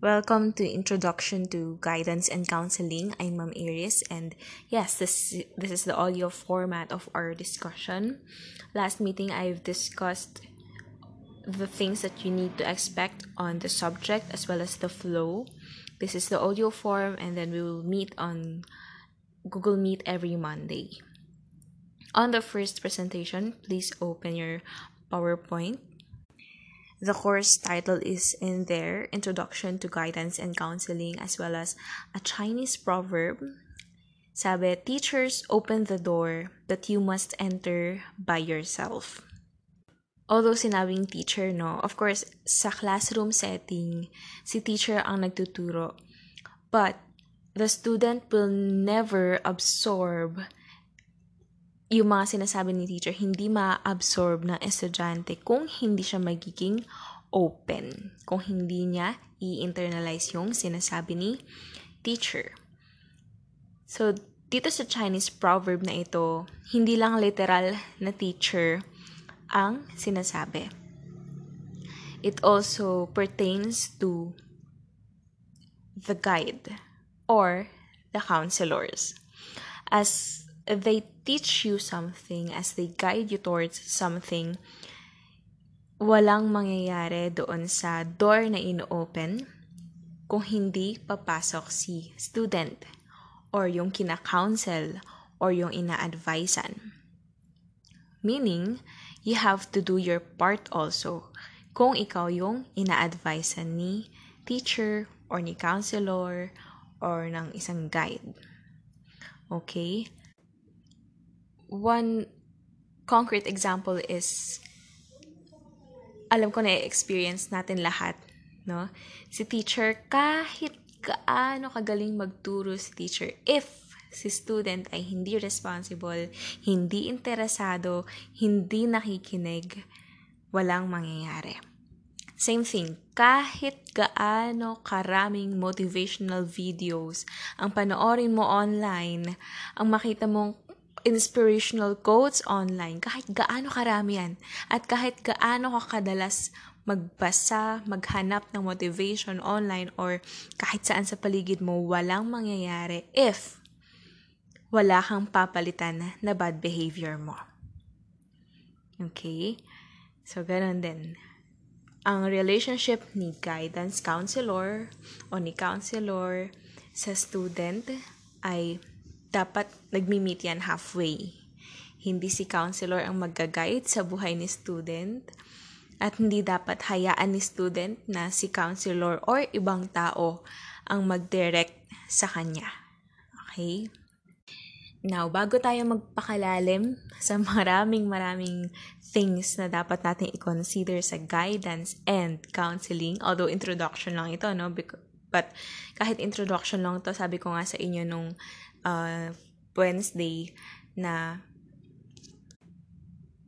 Welcome to Introduction to Guidance and Counseling. I'm Ma'am Iris, and yes, this this is the audio format of our discussion. Last meeting, I've discussed the things that you need to expect on the subject as well as the flow. This is the audio form, and then we will meet on Google Meet every Monday. On the first presentation, please open your PowerPoint. The course title is in there Introduction to Guidance and Counseling, as well as a Chinese proverb. Sabi, teachers open the door that you must enter by yourself. Although sinabing teacher, no, of course, sa classroom setting, si teacher ang nagtuturo. But the student will never absorb yung mga sinasabi ni teacher, hindi ma-absorb ng estudyante kung hindi siya magiging open. Kung hindi niya i-internalize yung sinasabi ni teacher. So, dito sa Chinese proverb na ito, hindi lang literal na teacher ang sinasabi. It also pertains to the guide or the counselors. As they teach you something, as they guide you towards something, walang mangyayari doon sa door na ino-open kung hindi papasok si student or yung kina-counsel or yung ina-advisean. Meaning, you have to do your part also kung ikaw yung ina-advisean ni teacher or ni counselor or ng isang guide. Okay? One concrete example is alam ko na experience natin lahat, no? Si teacher, kahit kaano kagaling magturo si teacher, if si student ay hindi responsible, hindi interesado, hindi nakikinig, walang mangyayari. Same thing, kahit gaano karaming motivational videos ang panoorin mo online, ang makita mong inspirational quotes online, kahit gaano karami yan, at kahit gaano ka kadalas magbasa, maghanap ng motivation online, or kahit saan sa paligid mo, walang mangyayari if wala kang papalitan na bad behavior mo. Okay? So, ganun din. Ang relationship ni guidance counselor o ni counselor sa student ay dapat nagmi-meet yan halfway. Hindi si counselor ang mag-guide sa buhay ni student at hindi dapat hayaan ni student na si counselor or ibang tao ang mag-direct sa kanya. Okay? Now, bago tayo magpakalalim sa maraming maraming things na dapat natin i-consider sa guidance and counseling, although introduction lang ito, no? But kahit introduction lang to, sabi ko nga sa inyo nung uh, Wednesday na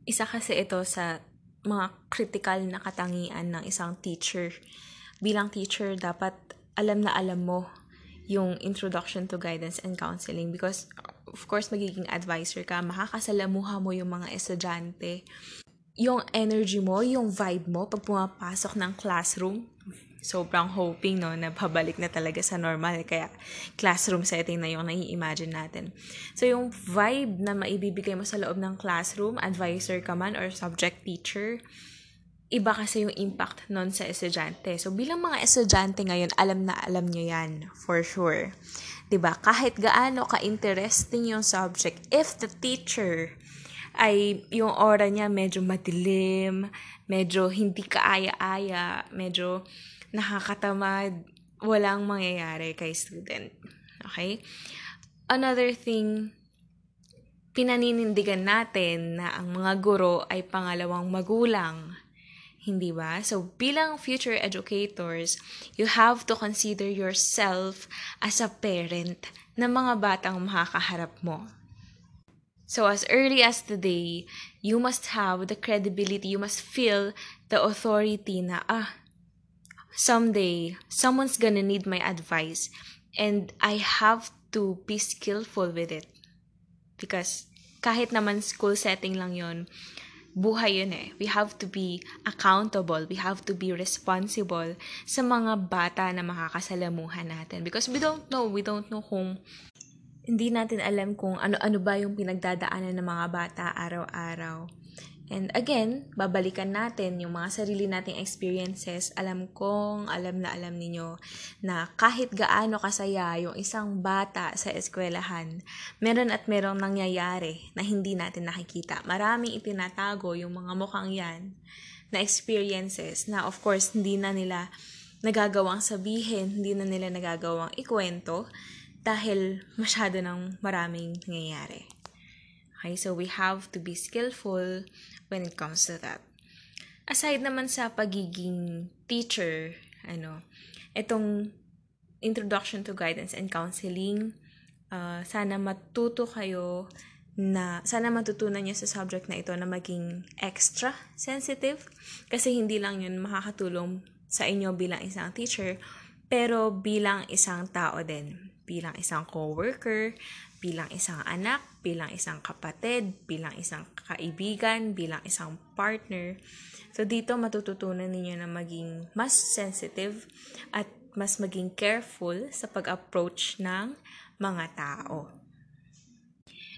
isa kasi ito sa mga critical na katangian ng isang teacher. Bilang teacher, dapat alam na alam mo yung introduction to guidance and counseling because of course magiging advisor ka, makakasalamuha mo yung mga estudyante. Yung energy mo, yung vibe mo pag pumapasok ng classroom, sobrang hoping no na pabalik na talaga sa normal kaya classroom setting na yung nai-imagine natin. So yung vibe na maibibigay mo sa loob ng classroom, advisor ka man or subject teacher, iba kasi yung impact nun sa estudyante. So bilang mga estudyante ngayon, alam na alam nyo yan for sure. 'Di ba? Kahit gaano ka-interesting yung subject, if the teacher ay yung aura niya medyo madilim, medyo hindi kaaya-aya, medyo nakakatamad, walang mangyayari kay student. Okay? Another thing, pinaninindigan natin na ang mga guro ay pangalawang magulang. Hindi ba? So, bilang future educators, you have to consider yourself as a parent ng mga batang makakaharap mo. So, as early as today, you must have the credibility, you must feel the authority na, ah, someday someone's gonna need my advice and I have to be skillful with it. Because kahit naman school setting lang yon buhay yun eh. We have to be accountable. We have to be responsible sa mga bata na makakasalamuhan natin. Because we don't know. We don't know kung hindi natin alam kung ano-ano ba yung pinagdadaanan ng mga bata araw-araw. And again, babalikan natin yung mga sarili nating experiences. Alam kong, alam na alam ninyo na kahit gaano kasaya yung isang bata sa eskwelahan, meron at merong nangyayari na hindi natin nakikita. Maraming itinatago yung mga mukhang yan na experiences na of course hindi na nila nagagawang sabihin, hindi na nila nagagawang ikwento dahil masyado ng maraming nangyayari. Okay, so we have to be skillful when it comes to that. Aside naman sa pagiging teacher, ano, itong introduction to guidance and counseling, uh, sana matuto kayo na sana matutunan niyo sa subject na ito na maging extra sensitive kasi hindi lang yun makakatulong sa inyo bilang isang teacher pero bilang isang tao din bilang isang coworker bilang isang anak, bilang isang kapatid, bilang isang kaibigan, bilang isang partner. So dito matututunan ninyo na maging mas sensitive at mas maging careful sa pag-approach ng mga tao.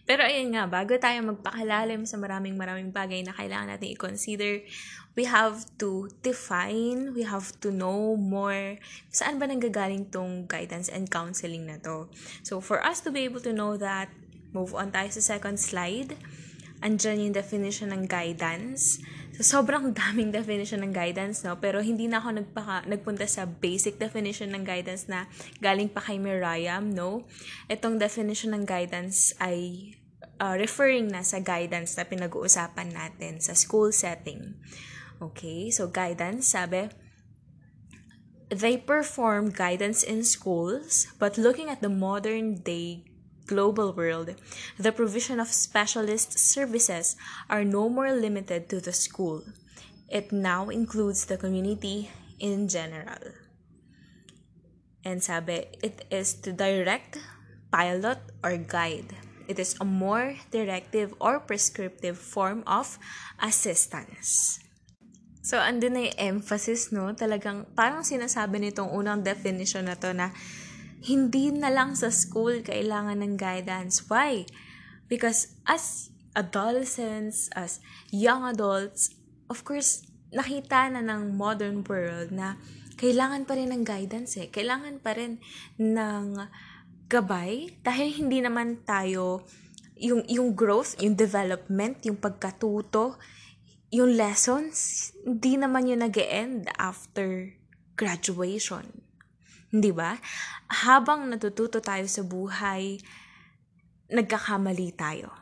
Pero ayun nga, bago tayo magpakalalim sa maraming maraming bagay na kailangan natin i-consider, we have to define, we have to know more saan ba nanggagaling tong guidance and counseling na to. So for us to be able to know that, move on tayo sa second slide. Andyan yung definition ng guidance. So, sobrang daming definition ng guidance, no? Pero hindi na ako nagpaka, nagpunta sa basic definition ng guidance na galing pa kay Miriam, no? Itong definition ng guidance ay uh, referring na sa guidance na pinag-uusapan natin sa school setting. Okay, so guidance, sabi, they perform guidance in schools, but looking at the modern day global world, the provision of specialist services are no more limited to the school. It now includes the community in general. And sabi, it is to direct, pilot, or guide. It is a more directive or prescriptive form of assistance. So, andun na yung emphasis, no? Talagang, parang sinasabi nitong unang definition na to na hindi na lang sa school kailangan ng guidance. Why? Because as adolescents, as young adults, of course, nakita na ng modern world na kailangan pa rin ng guidance eh. Kailangan pa rin ng gabay dahil hindi naman tayo yung yung growth, yung development, yung pagkatuto, yung lessons, hindi naman yun nag-end after graduation. Di ba? Habang natututo tayo sa buhay, nagkakamali tayo.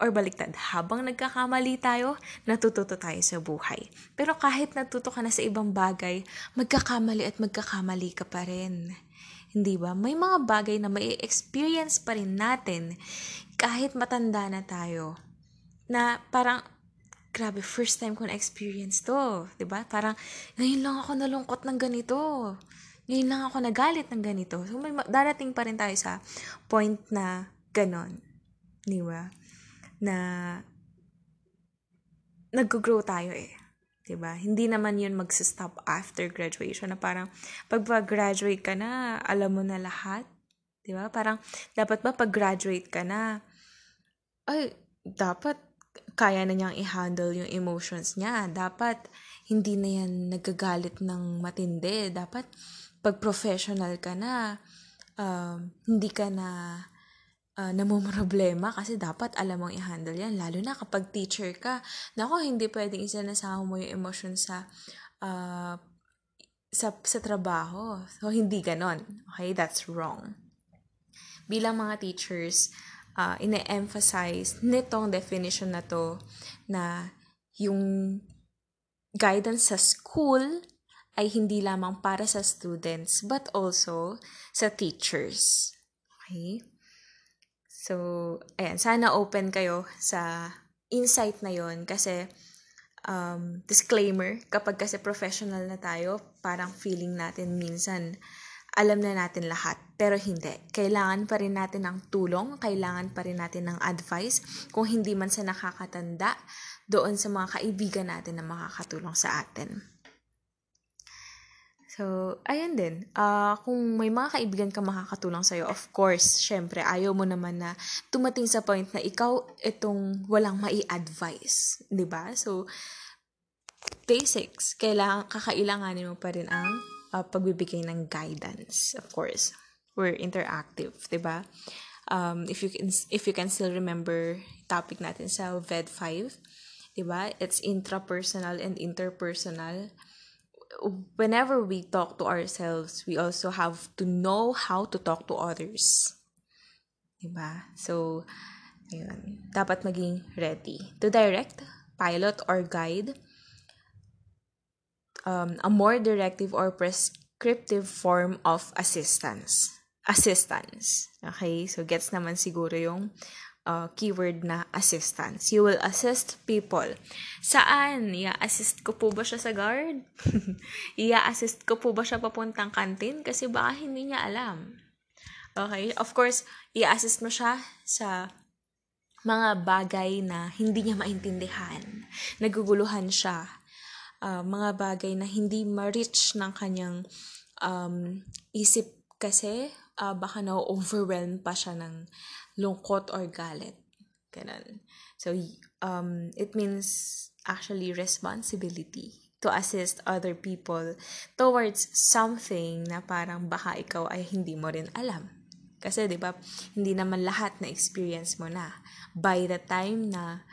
Or baliktad, habang nagkakamali tayo, natututo tayo sa buhay. Pero kahit natuto ka na sa ibang bagay, magkakamali at magkakamali ka pa rin. Hindi ba? May mga bagay na may experience pa rin natin kahit matanda na tayo. Na parang, grabe, first time ko na-experience to. ba Parang, ngayon lang ako nalungkot ng ganito ngayon lang ako nagalit ng ganito. So, may darating pa rin tayo sa point na ganon. Di ba? Na nag-grow tayo eh. 'di ba? Hindi naman 'yun magsa-stop after graduation na parang pag graduate ka na, alam mo na lahat. 'Di ba? Parang dapat ba pag graduate ka na ay dapat kaya na niyang i-handle yung emotions niya. Dapat hindi na yan nagagalit ng matindi. Dapat pag professional ka na, uh, hindi ka na uh, namumroblema kasi dapat alam mong i-handle yan. Lalo na kapag teacher ka. Nako, hindi pwedeng isinasama mo yung emotion sa uh, sa, sa trabaho. So, hindi ganon. Okay? That's wrong. Bilang mga teachers, uh, ine-emphasize nitong definition na to na yung guidance sa school ay hindi lamang para sa students but also sa teachers. Okay? So, ayan, sana open kayo sa insight na yon kasi um, disclaimer, kapag kasi professional na tayo, parang feeling natin minsan alam na natin lahat. Pero hindi. Kailangan pa rin natin ng tulong, kailangan pa rin natin ng advice, kung hindi man sa nakakatanda, doon sa mga kaibigan natin na makakatulong sa atin. So, ayun din. Uh, kung may mga kaibigan ka makakatulong sa'yo, of course, syempre, ayaw mo naman na tumating sa point na ikaw itong walang mai-advise. ba diba? So, basics. Kailangan, kakailanganin mo pa rin ang uh, pagbibigay ng guidance. Of course, we're interactive, ba? Um, if you can if you can still remember topic natin sa VED 5, 'di ba? It's intrapersonal and interpersonal whenever we talk to ourselves, we also have to know how to talk to others. Diba? So, ayun. Dapat maging ready to direct, pilot, or guide um, a more directive or prescriptive form of assistance. Assistance. Okay? So, gets naman siguro yung uh, keyword na assistance. You will assist people. Saan? I-assist ko po ba siya sa guard? I-assist ko po ba siya papuntang kantin? Kasi baka hindi niya alam. Okay? Of course, i-assist mo siya sa mga bagay na hindi niya maintindihan. Naguguluhan siya. Uh, mga bagay na hindi ma-reach ng kanyang um, isip kasi uh, baka na-overwhelm pa siya ng lungkot or galit. Ganun. So, um, it means actually responsibility to assist other people towards something na parang baka ikaw ay hindi mo rin alam. Kasi 'di ba, hindi naman lahat na experience mo na by the time na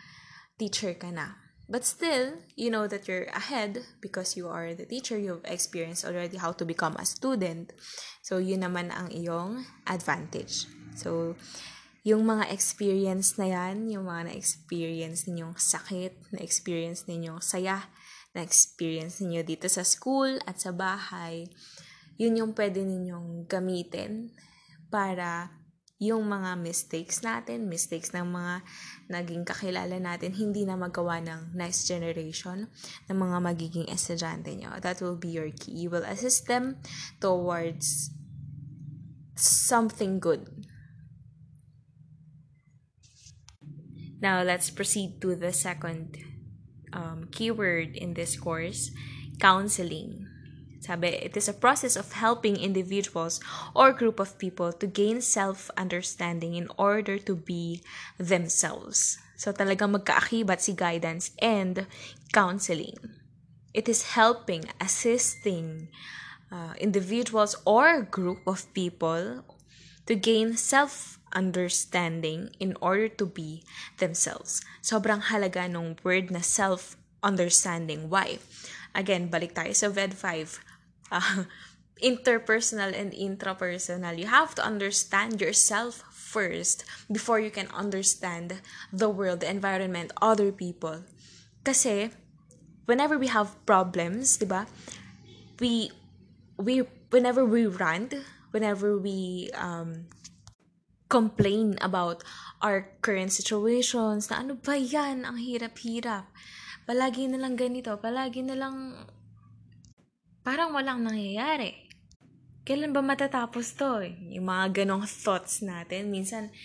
teacher ka na. But still, you know that you're ahead because you are the teacher, you've experienced already how to become a student. So, yun naman ang iyong advantage. So, yung mga experience na yan, yung mga na-experience ninyong sakit, na-experience ninyong saya, na-experience ninyo dito sa school at sa bahay, yun yung pwede ninyong gamitin para yung mga mistakes natin, mistakes ng mga naging kakilala natin, hindi na magawa ng next generation ng mga magiging estudyante nyo. That will be your key. You will assist them towards something good. Now, let's proceed to the second um, keyword in this course, counseling. Sabi, it is a process of helping individuals or group of people to gain self-understanding in order to be themselves. So talagang magkaakibat si guidance and counseling. It is helping, assisting uh, individuals or group of people to gain self-understanding in order to be themselves. Sobrang halaga nung word na self-understanding. Why? Again, balik tayo sa VED 5 uh, interpersonal and intrapersonal. You have to understand yourself first before you can understand the world, the environment, other people. Kasi, whenever we have problems, di ba, we, we, whenever we rant, whenever we um, complain about our current situations, na ano ba yan, ang hirap-hirap. Palagi na lang ganito, palagi na lang parang walang nangyayari. Kailan ba matatapos to? Yung mga ganong thoughts natin, minsan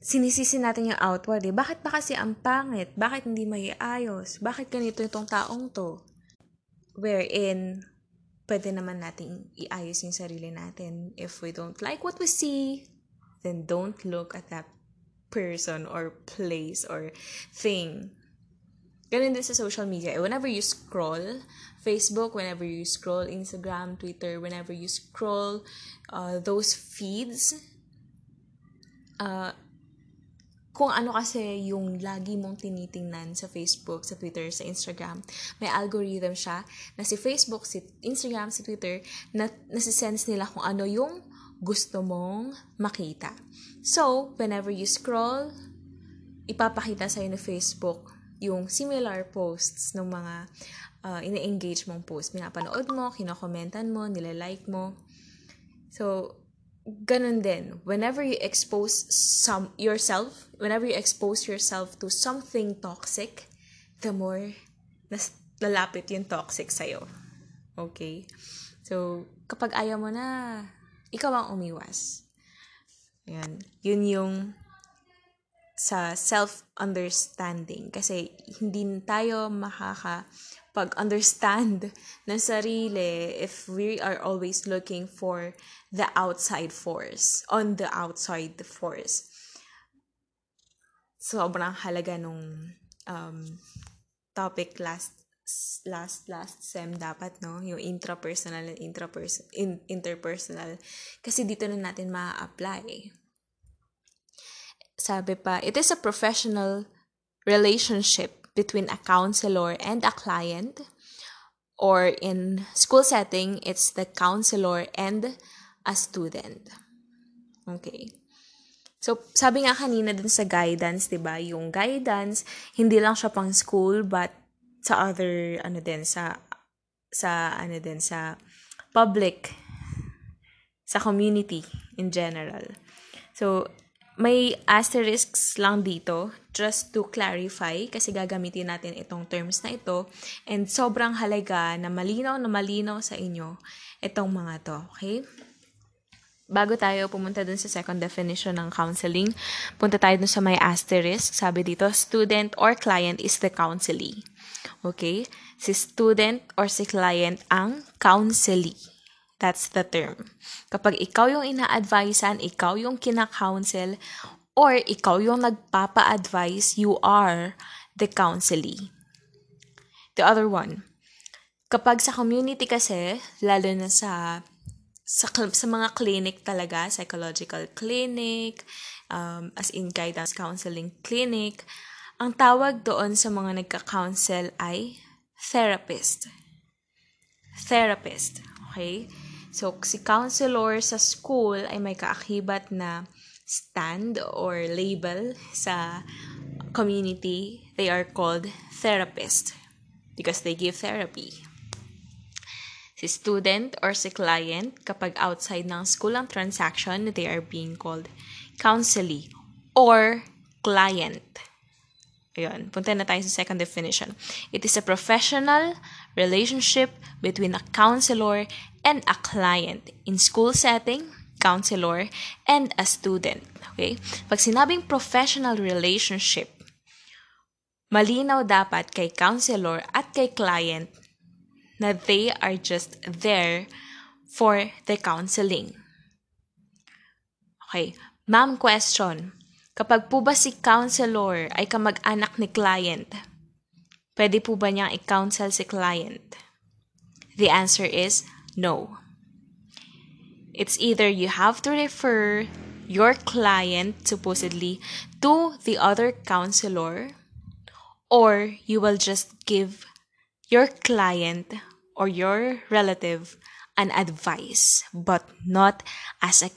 sinisisi natin yung outward eh. Bakit ba kasi ang pangit? Bakit hindi may ayos? Bakit ganito itong taong to? Wherein, pwede naman natin iayos yung sarili natin. If we don't like what we see, then don't look at that person or place or thing Ganun din sa social media. Eh, whenever you scroll Facebook, whenever you scroll Instagram, Twitter, whenever you scroll uh, those feeds, uh, kung ano kasi yung lagi mong tinitingnan sa Facebook, sa Twitter, sa Instagram, may algorithm siya na si Facebook, si Instagram, si Twitter, na nasisense nila kung ano yung gusto mong makita. So, whenever you scroll, ipapakita sa'yo ni Facebook yung similar posts ng mga uh, ine-engage mong post. Pinapanood mo, kinokomentan mo, nilalike mo. So, ganun din. Whenever you expose some yourself, whenever you expose yourself to something toxic, the more nas lalapit yung toxic sa'yo. Okay? So, kapag ayaw mo na, ikaw ang umiwas. Yan. Yun yung sa self-understanding. Kasi hindi tayo makaka pag-understand ng sarili if we are always looking for the outside force, on the outside force. Sobrang halaga nung um, topic last last last sem dapat no yung intrapersonal and intraperson in, interpersonal kasi dito na natin ma-apply sabi pa it is a professional relationship between a counselor and a client or in school setting it's the counselor and a student okay So, sabi nga kanina dun sa guidance, 'di ba? Yung guidance, hindi lang siya pang school but sa other ano din sa sa ano din sa public sa community in general. So may asterisks lang dito just to clarify kasi gagamitin natin itong terms na ito and sobrang halaga na malinaw na malinaw sa inyo itong mga to, okay? Bago tayo pumunta dun sa second definition ng counseling, punta tayo dun sa may asterisk. Sabi dito, student or client is the counselee. Okay? Si student or si client ang counselee. That's the term. Kapag ikaw yung ina-advisean, ikaw yung kina-counsel, or ikaw yung nagpapa-advise, you are the counselee. The other one, kapag sa community kasi, lalo na sa sa, sa mga clinic talaga, psychological clinic, um, as in guidance counseling clinic, ang tawag doon sa mga nagka-counsel ay therapist. Therapist. Okay? So, si counselor sa school ay may kaakibat na stand or label sa community. They are called therapist because they give therapy. Si student or si client, kapag outside ng school ang transaction, they are being called counselee or client. Ayun, punta na tayo sa second definition. It is a professional relationship between a counselor and a client in school setting, counselor, and a student. Okay? Pag sinabing professional relationship, malinaw dapat kay counselor at kay client na they are just there for the counseling. Okay. Ma'am, question. Kapag po ba si counselor ay kamag-anak ni client, pwede po ba niyang i-counsel si client? The answer is no. It's either you have to refer your client supposedly to the other counselor or you will just give your client or your relative an advice but not as a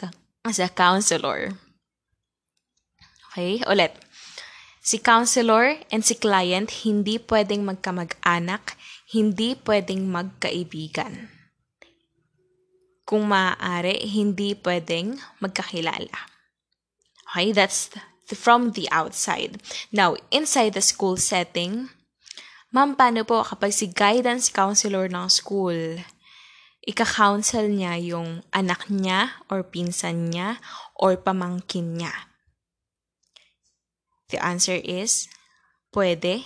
as a counselor. Okay, ulit. Si counselor and si client hindi pwedeng magkamag-anak, hindi pwedeng magkaibigan. Kung maaari, hindi pwedeng magkakilala. Okay, that's the, from the outside. Now, inside the school setting, ma'am, paano po kapag si guidance counselor ng school, ika-counsel niya yung anak niya or pinsan niya or pamangkin niya? The answer is, pwede,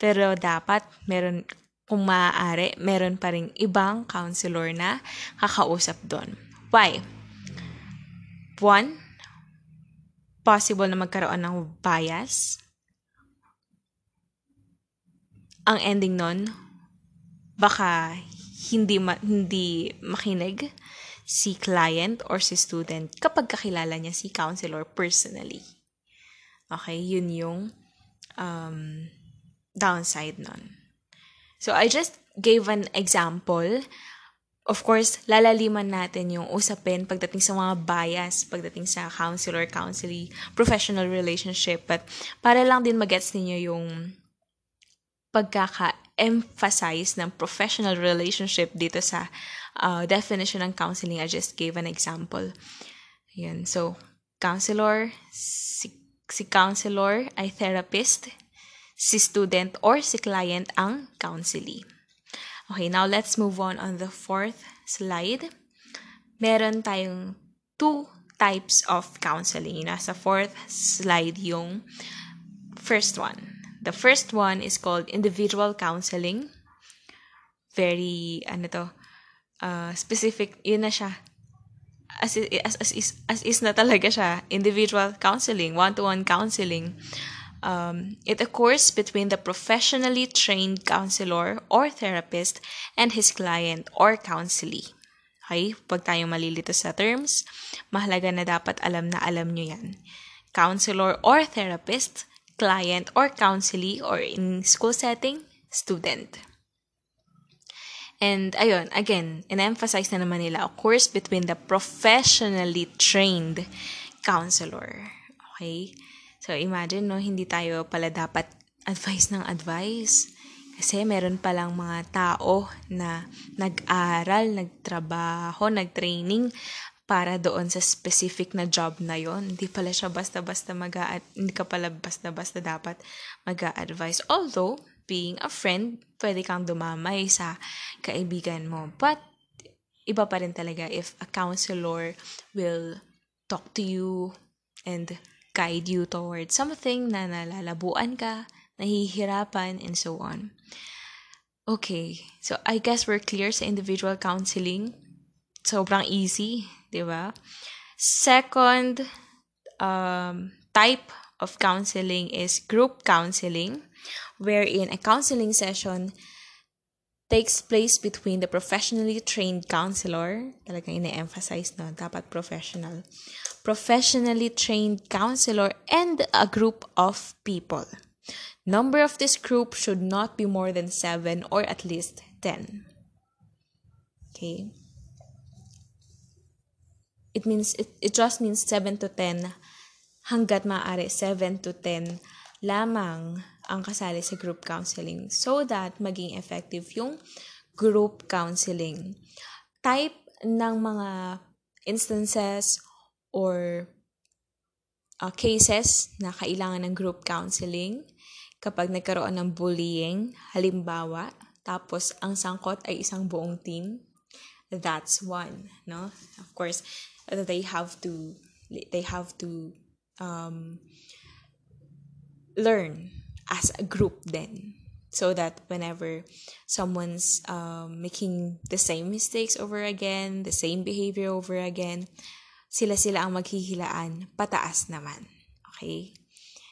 pero dapat meron, kung maaari, meron pa rin ibang counselor na kakausap doon. Why? One, possible na magkaroon ng bias. Ang ending nun, baka hindi ma- hindi makinig si client or si student kapag kakilala niya si counselor personally. Okay, yun yung um, downside nun. So, I just gave an example. Of course, lalaliman natin yung usapin pagdating sa mga bias, pagdating sa counselor, counselee, professional relationship. But para lang din magets ninyo yung pagkaka-emphasize ng professional relationship dito sa uh, definition ng counseling. I just gave an example. Yan. So, counselor, si counselor ay therapist, si student or si client ang counselee. Okay, now let's move on on the fourth slide. meron tayong two types of counseling. Nasa fourth slide yung first one. The first one is called individual counseling. Very, ano to, uh, specific, yun na siya. As, as, as, is, as is na talaga siya. Individual counseling, one-to-one counseling. Um, it occurs between the professionally trained counselor or therapist and his client or counselee. Okay? Pag tayo malilito sa terms, mahalaga na dapat alam na alam nyo yan. Counselor or therapist, client or counselee, or in school setting, student. And ayun, again, in-emphasize na naman nila, a course between the professionally trained counselor. Okay? So, imagine, no, hindi tayo pala dapat advice ng advice. Kasi meron palang mga tao na nag-aral, nagtrabaho, nag-training para doon sa specific na job na yon. Hindi pala siya basta-basta mag hindi ka pala basta-basta dapat mag-advise. Although, being a friend, pwede kang dumamay sa kaibigan mo. But, iba pa rin talaga if a counselor will talk to you and guide you towards something na nalalabuan ka, nahihirapan, and so on. Okay, so I guess we're clear sa individual counseling. Sobrang easy, di ba? Second um, type of counseling is group counseling. Wherein a counseling session takes place between the professionally trained counselor, talagang ina-emphasize no, dapat professional, professionally trained counselor and a group of people. Number of this group should not be more than 7 or at least 10. Okay? It means it, it just means 7 to 10 hanggat maaari 7 to 10 lamang ang kasali sa group counseling so that maging effective yung group counseling. Type ng mga instances or uh, cases na kailangan ng group counseling kapag nagkaroon ng bullying, halimbawa, tapos ang sangkot ay isang buong team, that's one, no? Of course, they have to they have to um, learn as a group then so that whenever someone's um, making the same mistakes over again, the same behavior over again, sila-sila ang maghihilaan, pataas naman. Okay?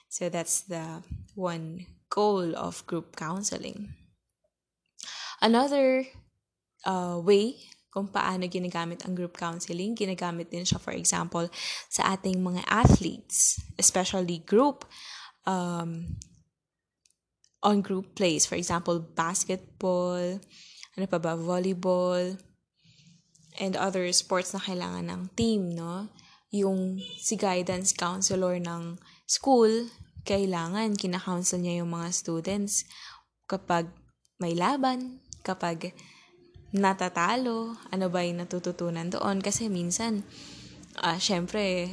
So that's the one goal of group counseling. Another uh, way kung paano ginagamit ang group counseling, ginagamit din siya, for example, sa ating mga athletes, especially group um, on group plays. For example, basketball, ano pa ba, volleyball, and other sports na kailangan ng team, no? Yung si guidance counselor ng school, kailangan kina-counsel niya yung mga students kapag may laban, kapag natatalo, ano ba yung natututunan doon. Kasi minsan, uh, syempre,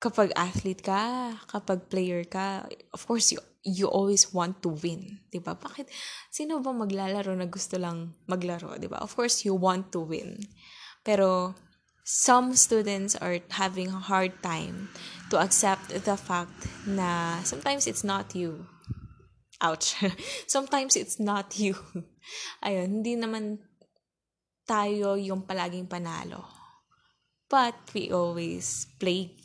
kapag athlete ka, kapag player ka, of course, you, you always want to win. ba diba? Bakit? Sino ba maglalaro na gusto lang maglaro? ba diba? Of course, you want to win. Pero, some students are having a hard time to accept the fact na sometimes it's not you. Ouch. sometimes it's not you. Ayun, hindi naman tayo yung palaging panalo. But we always play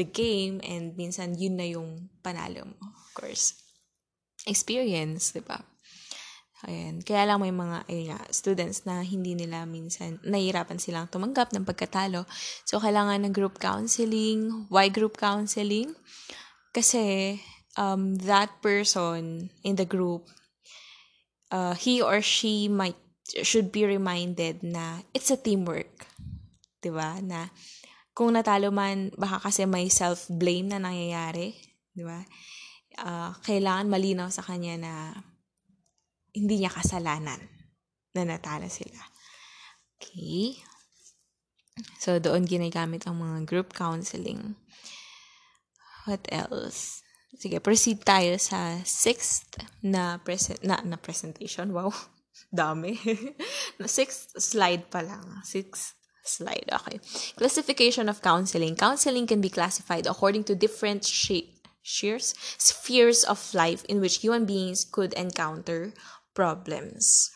the game and minsan yun na yung panalo mo. Of course. Experience, di ba? Ayan. Kaya lang may mga ayun nga, students na hindi nila minsan, nahihirapan silang tumanggap ng pagkatalo. So, kailangan ng group counseling. Why group counseling? Kasi, um, that person in the group, uh, he or she might, should be reminded na it's a teamwork. Diba? Na, kung natalo man, baka kasi may self-blame na nangyayari. Di ba? Uh, kailangan malinaw sa kanya na hindi niya kasalanan na natalo sila. Okay? So, doon ginagamit ang mga group counseling. What else? Sige, proceed tayo sa sixth na, present, na, na presentation. Wow, dami. na sixth slide pa lang. Sixth slide. Okay. Classification of counseling. Counseling can be classified according to different shape, spheres, of life in which human beings could encounter problems.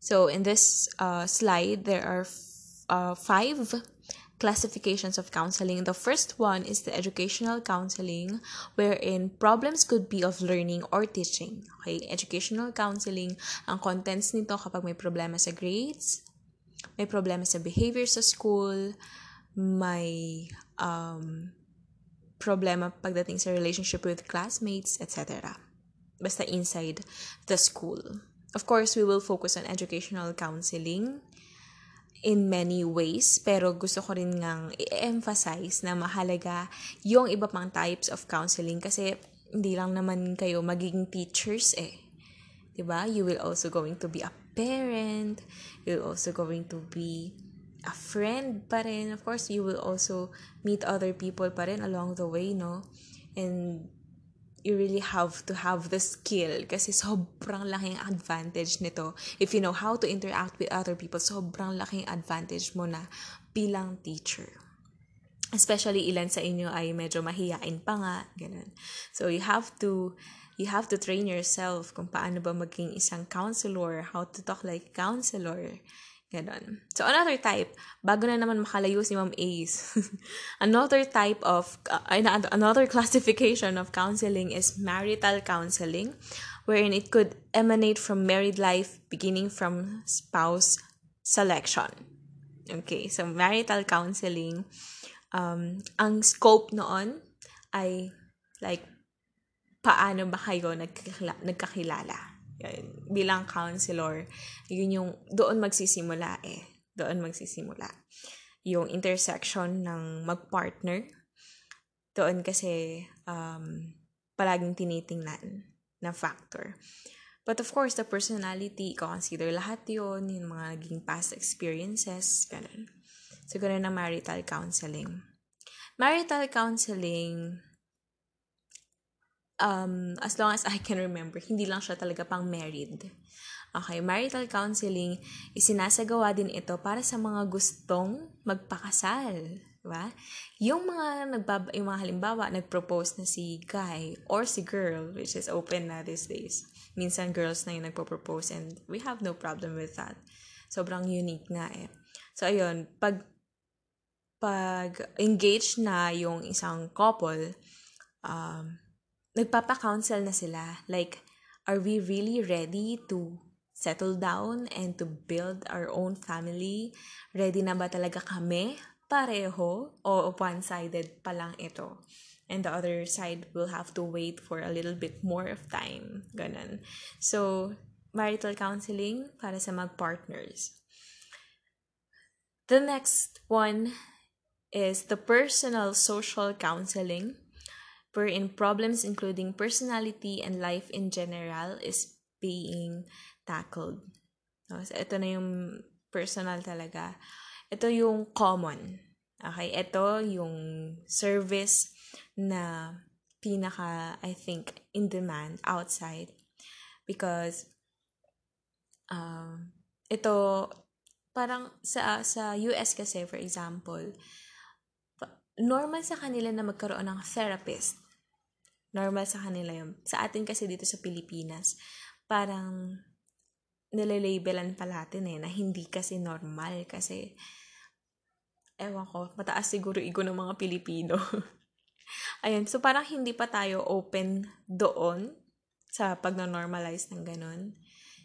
So in this uh, slide, there are uh, five classifications of counseling. The first one is the educational counseling, wherein problems could be of learning or teaching. Okay, educational counseling, ang contents nito kapag may problema sa grades, may problema sa behavior sa school, may um, problema pagdating sa relationship with classmates, etc. Basta inside the school. Of course, we will focus on educational counseling in many ways, pero gusto ko rin ngang i-emphasize na mahalaga yung iba pang types of counseling kasi hindi lang naman kayo magiging teachers eh. 'Di ba? You will also going to be a parent, you're also going to be a friend pa rin. Of course, you will also meet other people pa rin along the way, no? And you really have to have the skill kasi sobrang laking advantage nito. If you know how to interact with other people, sobrang laking advantage mo na bilang teacher. Especially ilan sa inyo ay medyo mahiyain pa nga, ganun. So you have to you have to train yourself kung paano ba maging isang counselor, how to talk like counselor. Ganon. So, another type, bago na naman makalayo si Ma'am Ace, another type of, uh, another classification of counseling is marital counseling, wherein it could emanate from married life beginning from spouse selection. Okay, so marital counseling, um, ang scope noon ay like, paano ba kayo nagkakilala? nagkakilala? Yan, bilang counselor, yun yung doon magsisimula eh. Doon magsisimula. Yung intersection ng magpartner, doon kasi um, palaging tinitingnan na factor. But of course, the personality, consider lahat yon yung mga naging past experiences, ganun. So, ganun na marital counseling. Marital counseling, um, as long as I can remember, hindi lang siya talaga pang married. Okay, marital counseling, isinasagawa din ito para sa mga gustong magpakasal. Diba? Yung mga, nagbaba, yung mga halimbawa, nag-propose na si guy or si girl, which is open na these days. Minsan girls na yung nagpo-propose and we have no problem with that. Sobrang unique nga eh. So, ayun, pag pag engage na yung isang couple, um, nagpapa-counsel na sila. Like, are we really ready to settle down and to build our own family? Ready na ba talaga kami? Pareho? O one-sided pa lang ito? And the other side will have to wait for a little bit more of time. Ganun. So, marital counseling para sa mag-partners. The next one is the personal social counseling wherein problems including personality and life in general is being tackled. No? So, ito na yung personal talaga. Ito yung common. Okay? Ito yung service na pinaka, I think, in demand outside. Because, uh, ito, parang sa, sa US kasi, for example, normal sa kanila na magkaroon ng therapist. Normal sa kanila yun. Sa atin kasi dito sa Pilipinas, parang nilalabelan pa natin eh, na hindi kasi normal. Kasi, ewan ko, mataas siguro ego ng mga Pilipino. Ayun, so parang hindi pa tayo open doon sa pag-normalize ng ganun.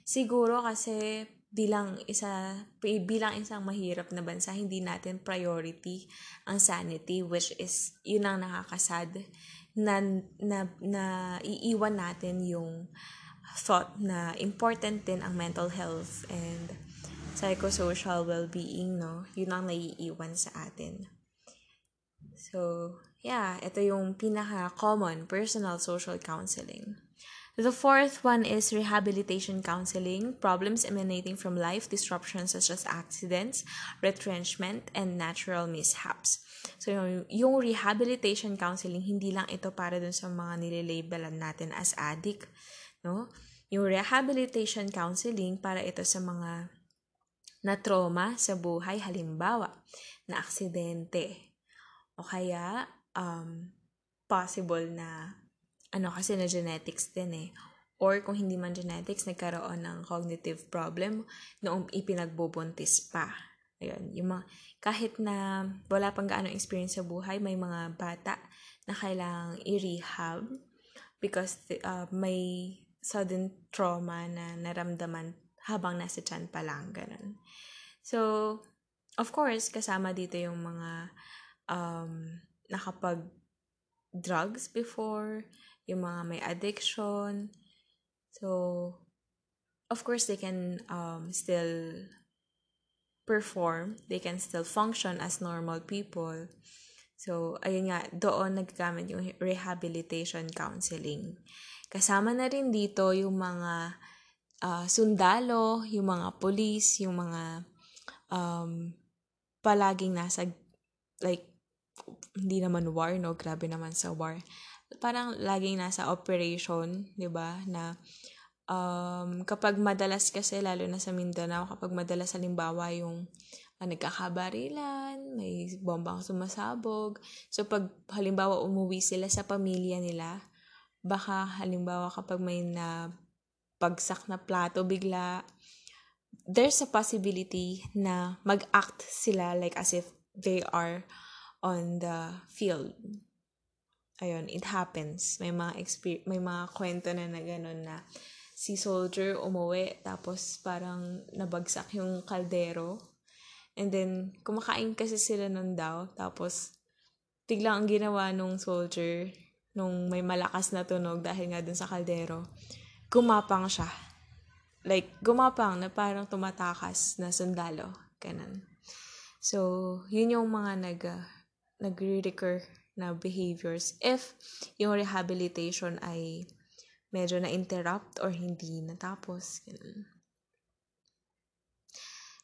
Siguro kasi bilang isa bilang isang mahirap na bansa hindi natin priority ang sanity which is yun ang nakakasad na na, na iiwan natin yung thought na important din ang mental health and psychosocial well-being no? Yun ang naiiwan sa atin. So yeah ito yung pinaka common personal social counseling The fourth one is rehabilitation counseling, problems emanating from life disruptions such as accidents, retrenchment, and natural mishaps. So, yung, yung rehabilitation counseling, hindi lang ito para dun sa mga nililabelan natin as addict, no? Yung rehabilitation counseling, para ito sa mga na trauma sa buhay, halimbawa, na aksidente. O kaya, um, possible na, ano kasi na genetics din eh. Or kung hindi man genetics, nagkaroon ng cognitive problem noong ipinagbubuntis pa. Ayun, yung mga, kahit na wala pang gaano experience sa buhay, may mga bata na kailangang i-rehab because uh, may sudden trauma na naramdaman habang nasa tiyan pa lang, ganun. So, of course, kasama dito yung mga um, nakapag drugs before, yung mga may addiction. So, of course, they can um, still perform, they can still function as normal people. So, ayun nga, doon naggamit yung rehabilitation counseling. Kasama na rin dito yung mga uh, sundalo, yung mga police, yung mga um, palaging nasa, like, hindi naman war, no? Grabe naman sa war. Parang laging nasa operation, di ba? Na um, kapag madalas kasi, lalo na sa Mindanao, kapag madalas halimbawa yung uh, nagkakabarilan, may bombang sumasabog. So, pag halimbawa umuwi sila sa pamilya nila, baka halimbawa kapag may na pagsak na plato bigla, there's a possibility na mag-act sila like as if they are on the field ayun, it happens. May mga exper- may mga kwento na na ganun na si soldier umuwi tapos parang nabagsak yung kaldero. And then, kumakain kasi sila nun daw. Tapos, biglang ang ginawa nung soldier, nung may malakas na tunog dahil nga dun sa kaldero, gumapang siya. Like, gumapang na parang tumatakas na sundalo. Ganun. So, yun yung mga nag, uh, nagre-recur na behaviors if yung rehabilitation ay medyo na-interrupt or hindi natapos. Ganun.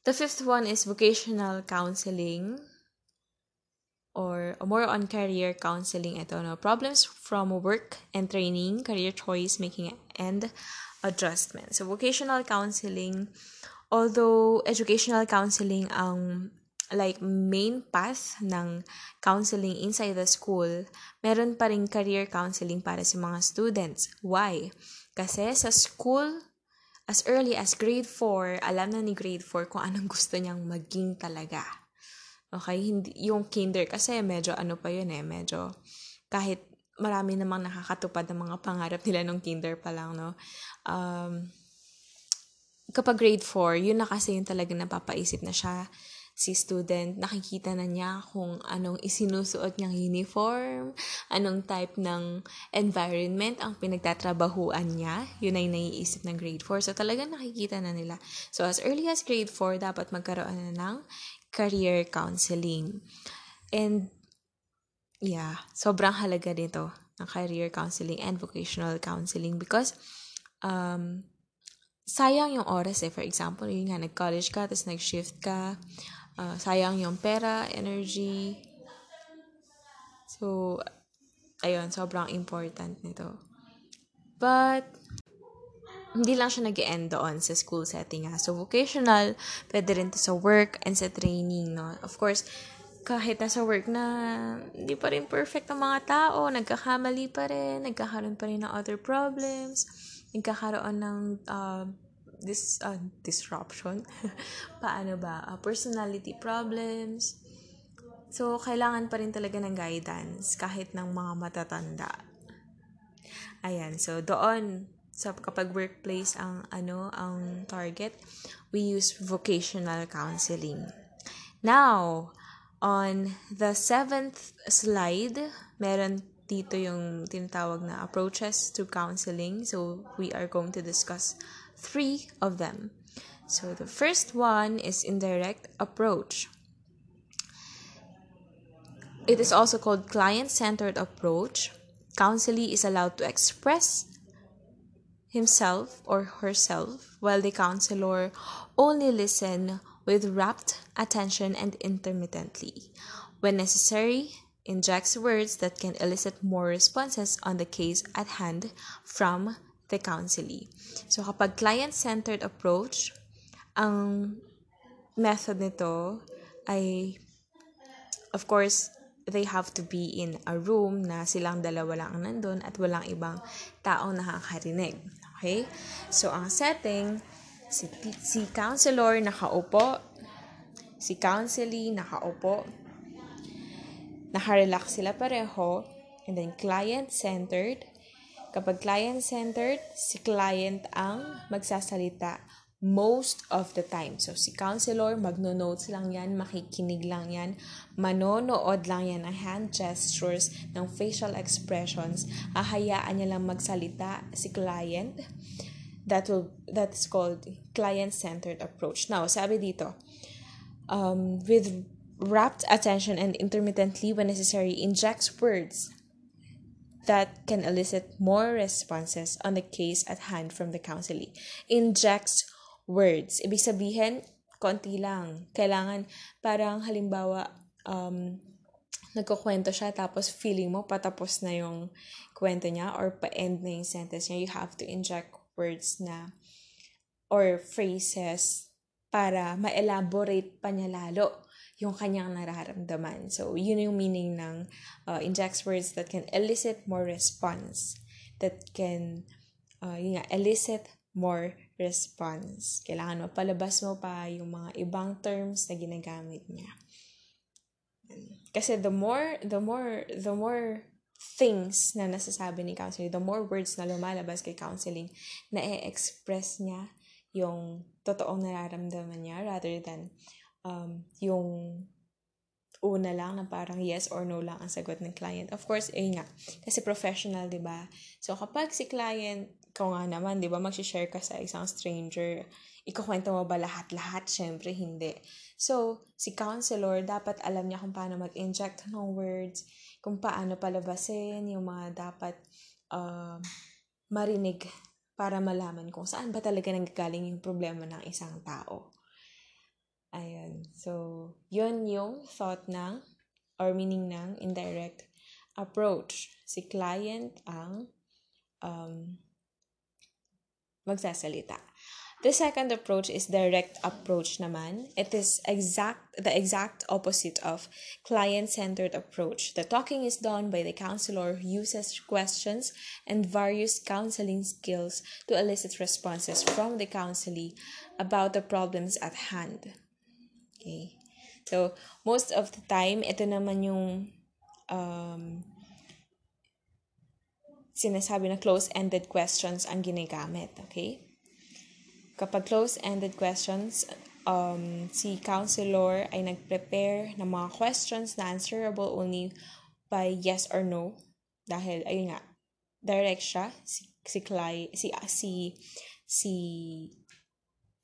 The fifth one is vocational counseling or more on career counseling. Ito, no? Problems from work and training, career choice making, and adjustment. So, vocational counseling, although educational counseling ang like main path ng counseling inside the school, meron pa rin career counseling para sa mga students. Why? Kasi sa school, as early as grade 4, alam na ni grade 4 kung anong gusto niyang maging talaga. Okay? Hindi, yung kinder kasi medyo ano pa yun eh, medyo kahit marami namang nakakatupad ng mga pangarap nila nung kinder pa lang, no? Um, kapag grade 4, yun na kasi yung talaga napapaisip na siya si student, nakikita na niya kung anong isinusuot niyang uniform, anong type ng environment ang pinagtatrabahuan niya. Yun ay naiisip ng grade 4. So, talaga nakikita na nila. So, as early as grade 4, dapat magkaroon na ng career counseling. And, yeah, sobrang halaga nito ng career counseling and vocational counseling because, um, sayang yung oras eh. For example, yun nga, nag-college ka, tapos nag-shift ka, uh, sayang yung pera, energy. So, ayun, sobrang important nito. But, hindi lang siya nag end doon sa school setting ha. So, vocational, pwede rin to sa work and sa training, no? Of course, kahit nasa work na hindi pa rin perfect ang mga tao, nagkakamali pa rin, nagkakaroon pa rin ng other problems, nagkakaroon ng uh, this uh, disruption. Paano ba? Uh, personality problems. So kailangan pa rin talaga ng guidance kahit ng mga matatanda. Ayan so doon sa kapag workplace ang ano ang target we use vocational counseling. Now on the seventh slide meron dito yung tinatawag na approaches to counseling. So we are going to discuss three of them. So the first one is indirect approach. It is also called client centered approach. Counselee is allowed to express himself or herself while the counselor only listen with rapt attention and intermittently. When necessary, injects words that can elicit more responses on the case at hand from the counselee. So, kapag client-centered approach, ang method nito ay, of course, they have to be in a room na silang dalawa lang nandun at walang ibang taong nakakarinig. Okay? So, ang setting, si, si counselor nakaupo, si counselee nakaupo, nakarelax sila pareho, and then client-centered. Kapag client-centered, si client ang magsasalita most of the time. So, si counselor, magno-notes lang yan, makikinig lang yan, manonood lang yan ng hand gestures, ng facial expressions, ahayaan niya lang magsalita si client. That will, that's called client-centered approach. Now, sabi dito, um, with rapt attention and intermittently when necessary, injects words that can elicit more responses on the case at hand from the counselee. Injects words. Ibig sabihin, konti lang. Kailangan, parang halimbawa, um, nagkukwento siya tapos feeling mo patapos na yung kwento niya or pa-end na yung sentence niya, you have to inject words na or phrases para ma-elaborate pa niya lalo yung kanyang nararamdaman. So, yun yung meaning ng uh, injects words that can elicit more response, that can, uh, yun nga, elicit more response. Kailangan mapalabas mo pa yung mga ibang terms na ginagamit niya. Kasi the more, the more, the more things na nasasabi ni counseling, the more words na lumalabas kay counseling, na e-express niya yung totoong nararamdaman niya rather than um, yung una lang na parang yes or no lang ang sagot ng client. Of course, eh nga, kasi professional, di ba? So, kapag si client ikaw nga naman, di ba, mag-share ka sa isang stranger, ikukwento mo ba lahat-lahat? Siyempre, hindi. So, si counselor, dapat alam niya kung paano mag-inject ng words, kung paano palabasin, yung mga dapat uh, marinig para malaman kung saan ba talaga nanggagaling yung problema ng isang tao. Ayun. So, yun yung thought ng or meaning ng indirect approach. Si client ang um, magsasalita. The second approach is direct approach naman. It is exact the exact opposite of client-centered approach. The talking is done by the counselor who uses questions and various counseling skills to elicit responses from the counselee about the problems at hand. Okay. So, most of the time, ito naman yung um, sinasabi na close-ended questions ang ginagamit. Okay? Kapag close-ended questions, um, si counselor ay nag-prepare ng mga questions na answerable only by yes or no. Dahil, ayun nga, direct siya, si, si, Cly, si, si, si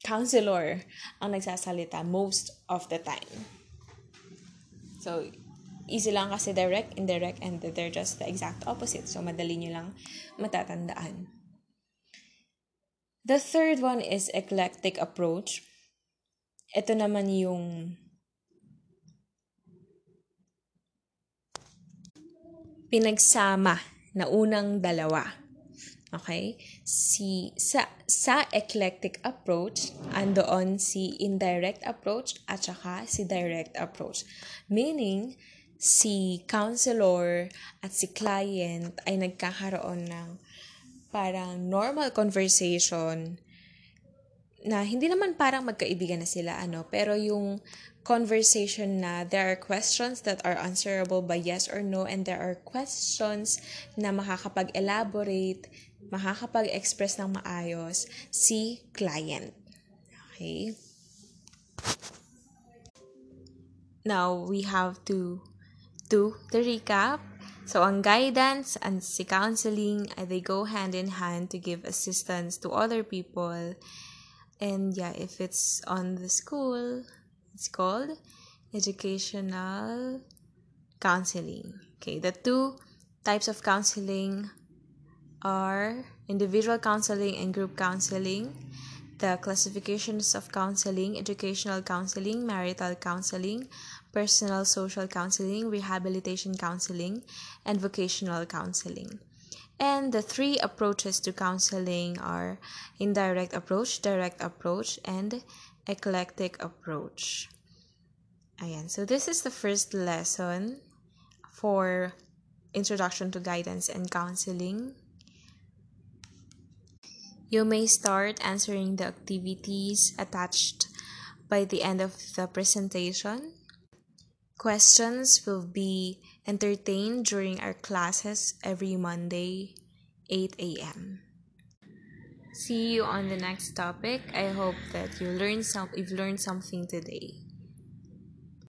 counselor ang nagsasalita most of the time. So, easy lang kasi direct, indirect, and they're just the exact opposite. So, madali nyo lang matatandaan. The third one is eclectic approach. Ito naman yung pinagsama na unang dalawa. Okay? Si, sa, sa eclectic approach, andoon si indirect approach at saka si direct approach. Meaning, si counselor at si client ay nagkakaroon ng parang normal conversation na hindi naman parang magkaibigan na sila ano pero yung conversation na there are questions that are answerable by yes or no and there are questions na makakapag-elaborate makakapag-express ng maayos si client okay now we have to to the recap. So, ang guidance and si counseling, uh, they go hand in hand to give assistance to other people. And yeah, if it's on the school, it's called educational counseling. Okay, the two types of counseling are individual counseling and group counseling. The classifications of counseling, educational counseling, marital counseling, personal social counseling, rehabilitation counseling, and vocational counseling. And the three approaches to counseling are indirect approach, direct approach, and eclectic approach. Ayan. So this is the first lesson for Introduction to Guidance and Counseling. You may start answering the activities attached by the end of the presentation. Questions will be entertained during our classes every Monday, 8 a.m. See you on the next topic. I hope that you learn some you've learned something today.